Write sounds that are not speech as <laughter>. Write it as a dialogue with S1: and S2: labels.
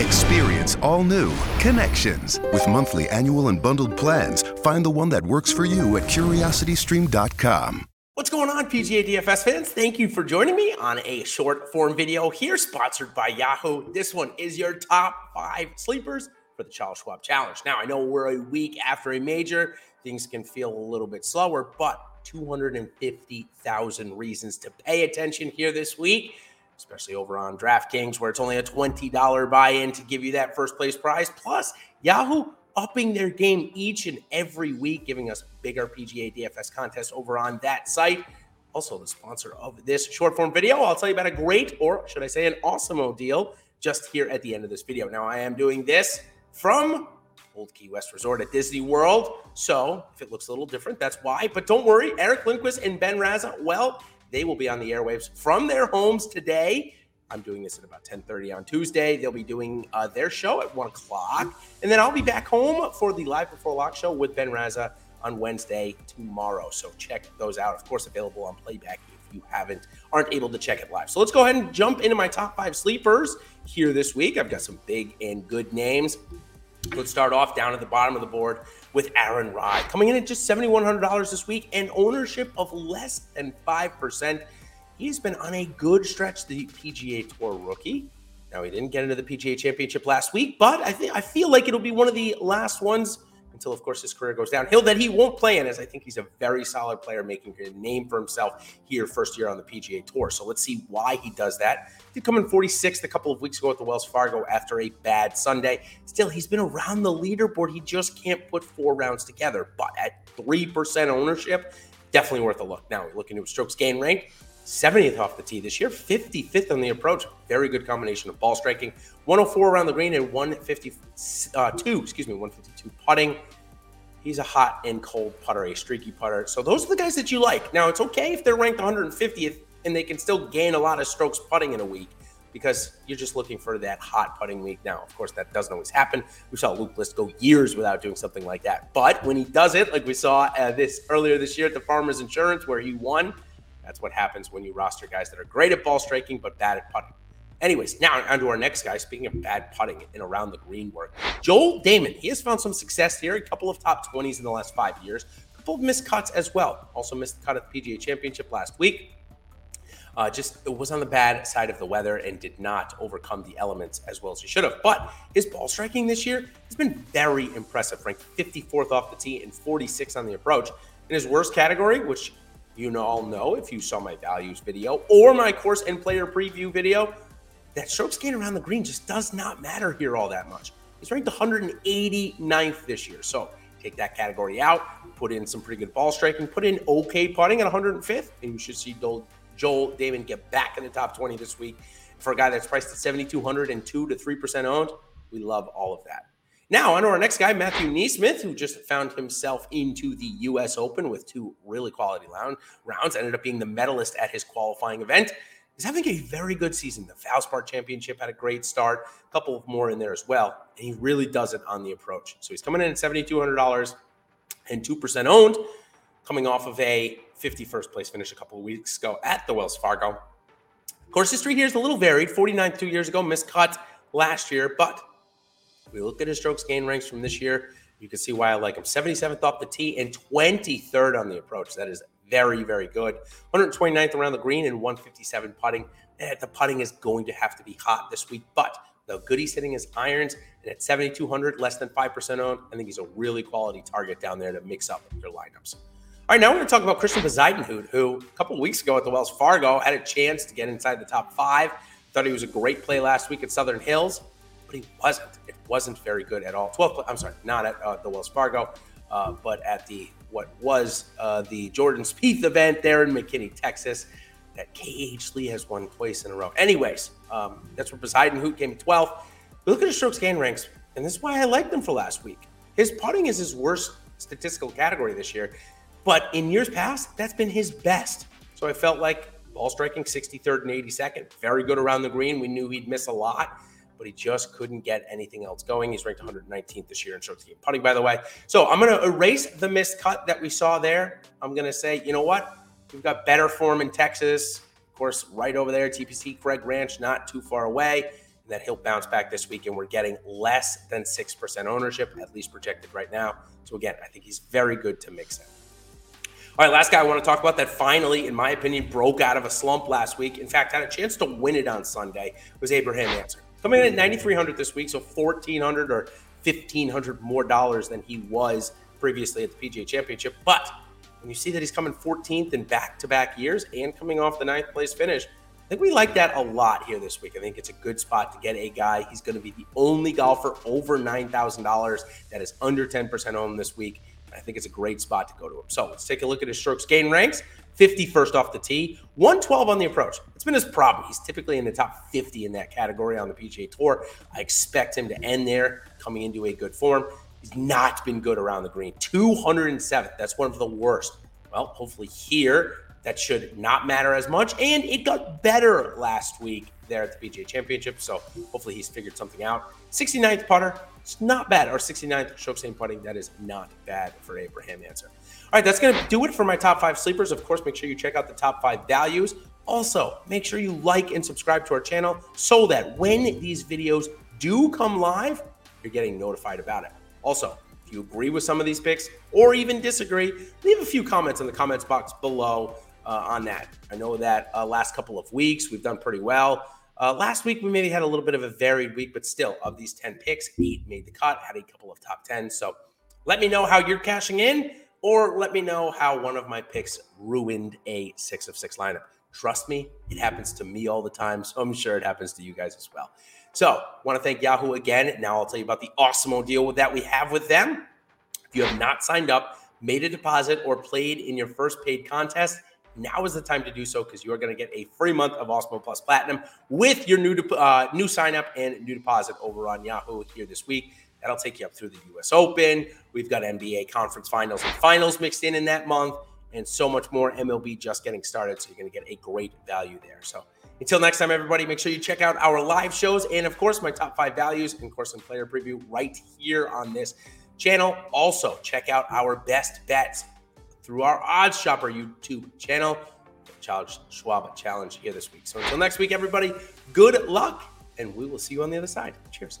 S1: Experience all new Connections. With monthly, annual, and bundled plans, find the one that works for you at curiositystream.com.
S2: What's going on, PGA DFS fans? Thank you for joining me on a short form video here, sponsored by Yahoo. This one is your top five sleepers for the Charles Schwab Challenge. Now, I know we're a week after a major, things can feel a little bit slower, but 250,000 reasons to pay attention here this week, especially over on DraftKings, where it's only a $20 buy in to give you that first place prize. Plus, Yahoo upping their game each and every week, giving us bigger PGA DFS contests over on that site. Also, the sponsor of this short form video, I'll tell you about a great, or should I say, an awesome deal just here at the end of this video. Now, I am doing this from Old Key West Resort at Disney World. So if it looks a little different, that's why. But don't worry, Eric Lindquist and Ben Raza, well, they will be on the airwaves from their homes today I'm doing this at about 10:30 on Tuesday. They'll be doing uh, their show at one o'clock, and then I'll be back home for the live before lock show with Ben Raza on Wednesday tomorrow. So check those out. Of course, available on playback if you haven't aren't able to check it live. So let's go ahead and jump into my top five sleepers here this week. I've got some big and good names. Let's start off down at the bottom of the board with Aaron Rai, coming in at just $7,100 this week and ownership of less than 5%. He's been on a good stretch, the PGA Tour rookie. Now he didn't get into the PGA Championship last week, but I think I feel like it'll be one of the last ones until, of course, his career goes downhill that he won't play in, as I think he's a very solid player, making a name for himself here, first year on the PGA Tour. So let's see why he does that. He did come in 46th a couple of weeks ago at the Wells Fargo after a bad Sunday. Still, he's been around the leaderboard. He just can't put four rounds together. But at 3% ownership, definitely worth a look. Now, looking at strokes gain rank, 70th off the tee this year, 55th on the approach. Very good combination of ball striking. 104 around the green and 152, uh, excuse me, 152 putting. He's a hot and cold putter, a streaky putter. So those are the guys that you like. Now it's okay if they're ranked 150th and they can still gain a lot of strokes putting in a week because you're just looking for that hot putting week. Now, of course, that doesn't always happen. We saw Luke List go years without doing something like that. But when he does it, like we saw uh, this earlier this year at the Farmers Insurance, where he won, that's what happens when you roster guys that are great at ball striking but bad at putting. Anyways, now on to our next guy. Speaking of bad putting and around the green work, Joel Dahmen. He has found some success here. A couple of top 20s in the last five years. A couple of missed cuts as well. Also missed the cut at the PGA Championship last week. Uh, just was on the bad side of the weather and did not overcome the elements as well as he should have. But his ball striking this year has been very impressive, ranked 54th off the tee and 46 on the approach. In his worst category, which you all know if you saw my values video or my course and player preview video that strokes gain around the green just does not matter here all that much. He's ranked 189th this year. So take that category out, put in some pretty good ball striking, put in okay putting at 105th, and you should see Joel, Joel Dahmen get back in the top 20 this week. For a guy that's priced at 7,200 and 2 to 3% owned, we love all of that. Now, on to our next guy, Matthew NeSmith, who just found himself into the U.S. Open with two really quality round, rounds, ended up being the medalist at his qualifying event. He's having a very good season. The Valspar Championship had a great start, a couple more in there as well, and he really does it on the approach. So he's coming in at $7,200 and 2% owned, coming off of a 51st place finish a couple of weeks ago at the Wells Fargo. Course history here is a little varied. 49th two years ago, miscut last year, but we look at his strokes gain ranks from this year. You can see why I like him. 77th off the tee and 23rd on the approach. That is very, very good. 129th around the green and 157 putting. And the putting is going to have to be hot this week, but the good he's hitting his irons. And at 7,200, less than 5% owned, I think he's a really quality target down there to mix up your lineups. All right, now we're going to talk about Christian Bezuidenhout, who a couple weeks ago at the Wells Fargo had a chance to get inside the top five. Thought he was a great play last week at Southern Hills, but he wasn't. It wasn't very good at all. 12, I'm sorry, not at uh, the Wells Fargo, uh, but at the what was uh, the Jordan Spieth event there in McKinney, Texas, that KH Lee has won twice in a row. Anyways, um, that's where Bezuidenhout came 12th. But look at his strokes gain ranks, and this is why I liked him for last week. His putting is his worst statistical category this year. But in years past, that's been his best. So I felt like ball striking 63rd and 82nd, very good around the green. We knew he'd miss a lot, but he just couldn't get anything else going. He's ranked 119th this year in strokes gained putting, by the way. So I'm going to erase the missed cut that we saw there. I'm going to say, you know what? We've got better form in Texas. Of course, right over there, TPC Craig Ranch, not too far away. And that he'll bounce back this week, and we're getting less than 6% ownership, at least projected right now. So again, I think he's very good to mix in. All right, last guy I want to talk about that finally, in my opinion, broke out of a slump last week. In fact, had a chance to win it on Sunday was Abraham Ancer. Coming in at 9,300 this week, so 1,400 or 1,500 more dollars than he was previously at the PGA Championship. But when you see that he's coming 14th in back to back years and coming off the ninth place finish, I think we like that a lot here this week. I think it's a good spot to get a guy. He's going to be the only golfer over $9,000 that is under 10% owned this week. I think it's a great spot to go to him. So let's take a look at his strokes gain ranks. 51st off the tee, 112 on the approach. It's been his problem. He's typically in the top 50 in that category on the PGA Tour. I expect him to end there coming into a good form. He's not been good around the green. 207th. That's one of the worst. Well, hopefully here that should not matter as much. And it got better last week there at the PGA Championship. So hopefully he's figured something out. 69th putter. It's not bad. Or 69th stroke same putting. That is not bad for Abraham Ancer. All right, that's going to do it for my top five sleepers. Of course, make sure you check out the top five values. Also, make sure you like and subscribe to our channel so that when these videos do come live, you're getting notified about it. Also, if you agree with some of these picks or even disagree, leave a few comments in the comments box below uh, on that. I know that uh, last couple of weeks we've done pretty well. Uh, last week we maybe had a little bit of a varied week, but still, of these 10 picks, eight made the cut, had a couple of top 10. So let me know how you're cashing in, or let me know how one of my picks ruined a six of six lineup. Trust me, it happens to me all the time. <laughs> So I'm sure it happens to you guys as well. So, want to thank Yahoo again. Now I'll tell you about the awesome deal that we have with them. If you have not signed up, made a deposit, or played in your first paid contest, now is the time to do so because you are going to get a free month of Awesemo Plus Platinum with your new uh, new sign up and new deposit over on Yahoo here this week. That'll take you up through the U.S. Open. We've got NBA conference finals and finals mixed in in that month, and so much more. MLB just getting started, so you're going to get a great value there. So until next time, everybody, make sure you check out our live shows and, of course, my top five values and course and player preview right here on this channel. Also, check out our best bets through our Odds Shopper YouTube channel. Charles Schwab Challenge here this week. So until next week, everybody, good luck, and we will see you on the other side. Cheers.